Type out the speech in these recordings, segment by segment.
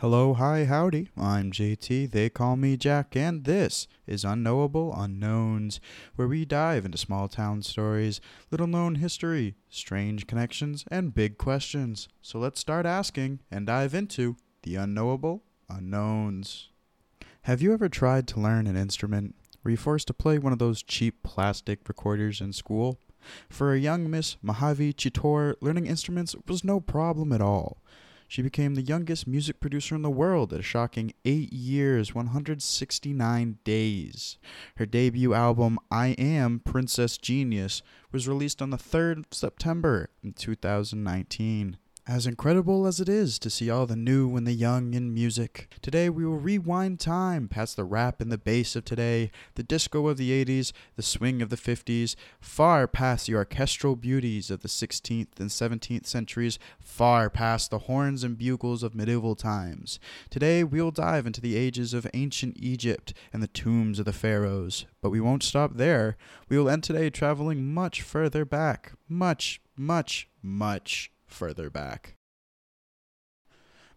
Hello, hi, howdy. I'm JT. They call me Jack, and this is Unknowable Unknowns, where we dive into small town stories, little known history, strange connections, and big questions. So let's start asking and dive into the unknowable unknowns. Have you ever tried to learn an instrument? Were you forced to play one of those cheap plastic recorders in school? For a young Miss Mahavi Chittor, learning instruments was no problem at all. She became the youngest music producer in the world at a shocking 8 years, 169 days. Her debut album, I Am Princess Genius, was released on the 3rd of September in 2019. As incredible as it is to see all the new and the young in music, today we will rewind time past the rap and the bass of today, the disco of the 80s, the swing of the 50s, far past the orchestral beauties of the 16th and 17th centuries, far past the horns and bugles of medieval times. Today we will dive into the ages of ancient Egypt and the tombs of the pharaohs. But we won't stop there. We will end today traveling much further back. Much, much, much further back.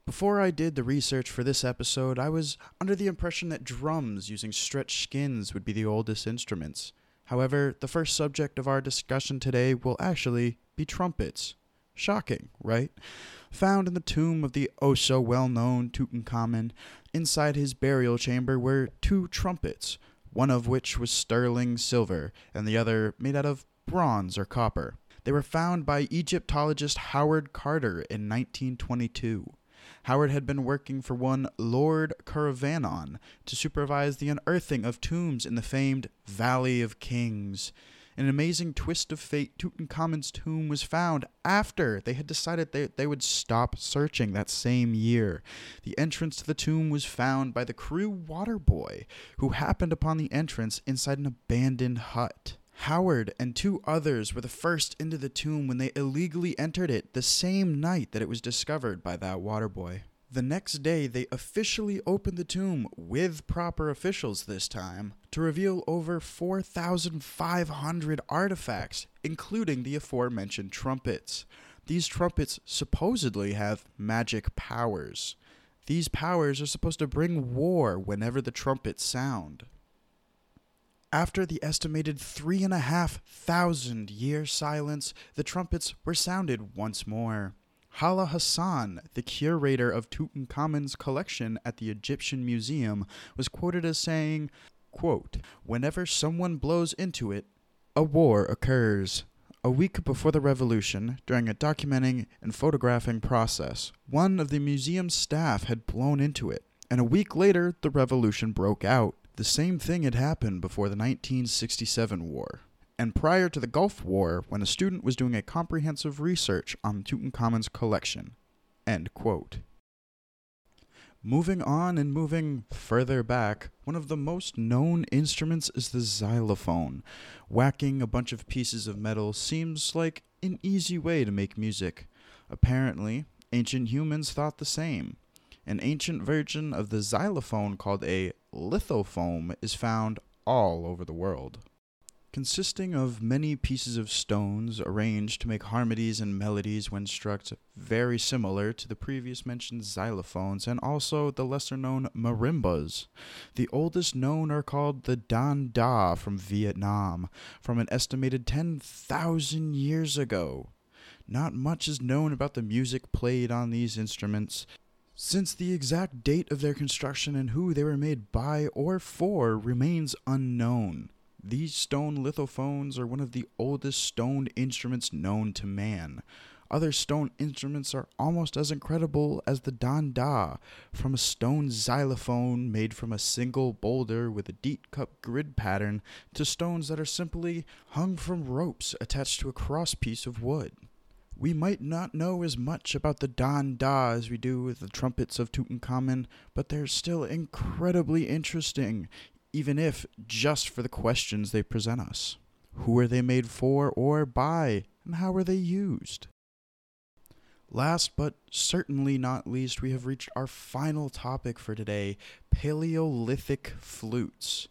Before I did the research for this episode, I was under the impression that drums using stretched skins would be the oldest instruments. However, the first subject of our discussion today will actually be trumpets. Shocking, right? Found in the tomb of the oh so well known Tutankhamun, inside his burial chamber were two trumpets, one of which was sterling silver and the other made out of bronze or copper. They were found by Egyptologist Howard Carter in 1922. Howard had been working for one Lord Carnarvon to supervise the unearthing of tombs in the famed Valley of Kings. In an amazing twist of fate, Tutankhamun's tomb was found after they had decided they, they would stop searching that same year. The entrance to the tomb was found by the crew water boy, who happened upon the entrance inside an abandoned hut. Howard and two others were the first into the tomb when they illegally entered it the same night that it was discovered by that water boy. The next day, they officially opened the tomb, with proper officials this time, to reveal over 4,500 artifacts, including the aforementioned trumpets. These trumpets supposedly have magic powers. These powers are supposed to bring war whenever the trumpets sound. After the estimated three and a half thousand year silence, the trumpets were sounded once more. Hala Hassan, the curator of Tutankhamun's collection at the Egyptian Museum, was quoted as saying, quote, Whenever someone blows into it, a war occurs. A week before the revolution, during a documenting and photographing process, one of the museum's staff had blown into it, and a week later the revolution broke out. The same thing had happened before the 1967 war, and prior to the Gulf War when a student was doing a comprehensive research on Tutankhamun's collection. Moving on and moving further back, one of the most known instruments is the xylophone. Whacking a bunch of pieces of metal seems like an easy way to make music. Apparently, ancient humans thought the same. An ancient version of the xylophone called a lithophone is found all over the world. Consisting of many pieces of stones arranged to make harmonies and melodies when struck, very similar to the previous mentioned xylophones and also the lesser known marimbas. The oldest known are called the Dan Da from Vietnam, from an estimated 10,000 years ago. Not much is known about the music played on these instruments, since the exact date of their construction and who they were made by or for remains unknown. These stone lithophones are one of the oldest stone instruments known to man. Other stone instruments are almost as incredible as the Dan Da, from a stone xylophone made from a single boulder with a deep cut grid pattern to stones that are simply hung from ropes attached to a cross piece of wood. We might not know as much about the Dan Da as we do with the trumpets of Tutankhamun, but they're still incredibly interesting, even if just for the questions they present us. Who are they made for or by, and how are they used? Last but certainly not least, we have reached our final topic for today Paleolithic flutes.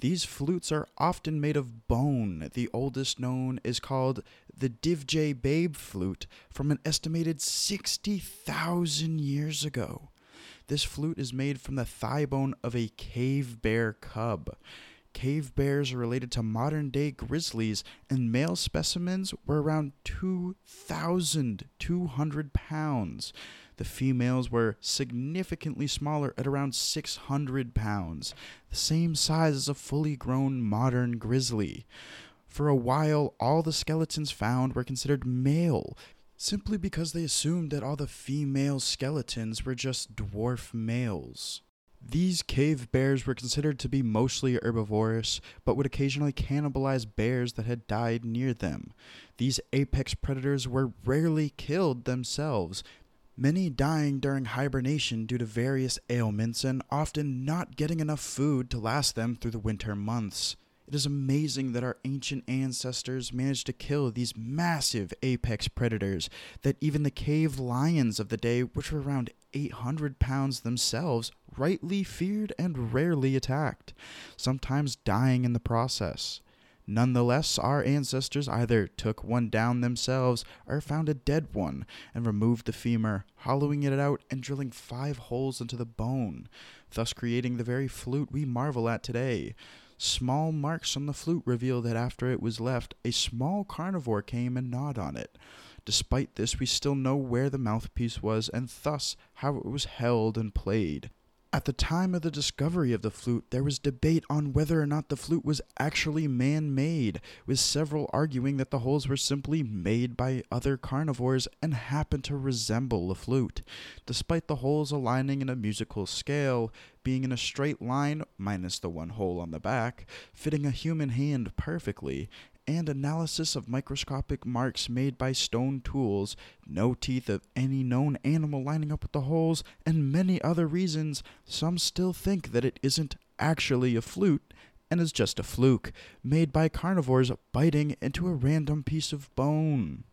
These flutes are often made of bone. The oldest known is called the Divje Babe flute from an estimated 60,000 years ago. This flute is made from the thigh bone of a cave bear cub. Cave bears are related to modern day grizzlies, and male specimens were around 2,200 pounds. The females were significantly smaller at around 600 pounds, the same size as a fully grown modern grizzly. For a while, all the skeletons found were considered male, simply because they assumed that all the female skeletons were just dwarf males. These cave bears were considered to be mostly herbivorous, but would occasionally cannibalize bears that had died near them. These apex predators were rarely killed themselves, many dying during hibernation due to various ailments and often not getting enough food to last them through the winter months. It is amazing that our ancient ancestors managed to kill these massive apex predators that even the cave lions of the day, which were around 800 pounds themselves, rightly feared and rarely attacked, sometimes dying in the process. Nonetheless, our ancestors either took one down themselves or found a dead one and removed the femur, hollowing it out and drilling five holes into the bone, thus creating the very flute we marvel at today. Small marks on the flute reveal that after it was left, a small carnivore came and gnawed on it. Despite this, we still know where the mouthpiece was and thus how it was held and played. At the time of the discovery of the flute, there was debate on whether or not the flute was actually man made, with several arguing that the holes were simply made by other carnivores and happened to resemble a flute. Despite the holes aligning in a musical scale, being in a straight line, minus the one hole on the back, fitting a human hand perfectly, and analysis of microscopic marks made by stone tools, no teeth of any known animal lining up with the holes, and many other reasons, some still think that it isn't actually a flute and is just a fluke made by carnivores biting into a random piece of bone.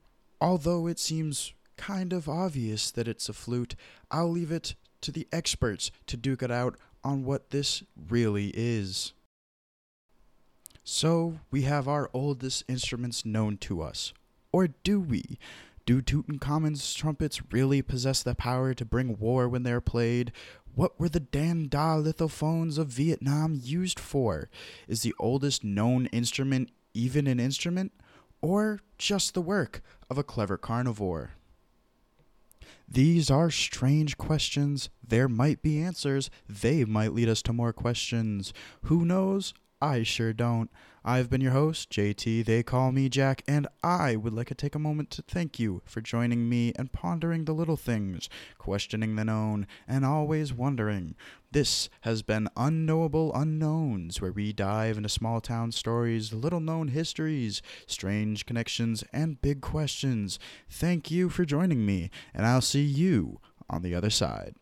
Although it seems kind of obvious that it's a flute, I'll leave it to the experts to duke it out on what this really is. So, we have our oldest instruments known to us. Or do we? Do Tutankhamun's trumpets really possess the power to bring war when they're played? What were the Dan Da lithophones of Vietnam used for? Is the oldest known instrument even an instrument? Or just the work of a clever carnivore? These are strange questions. There might be answers. They might lead us to more questions. Who knows? I sure don't. I've been your host, JT. They call me Jack, and I would like to take a moment to thank you for joining me and pondering the little things, questioning the known, and always wondering. This has been Unknowable Unknowns, where we dive into small town stories, little known histories, strange connections, and big questions. Thank you for joining me, and I'll see you on the other side.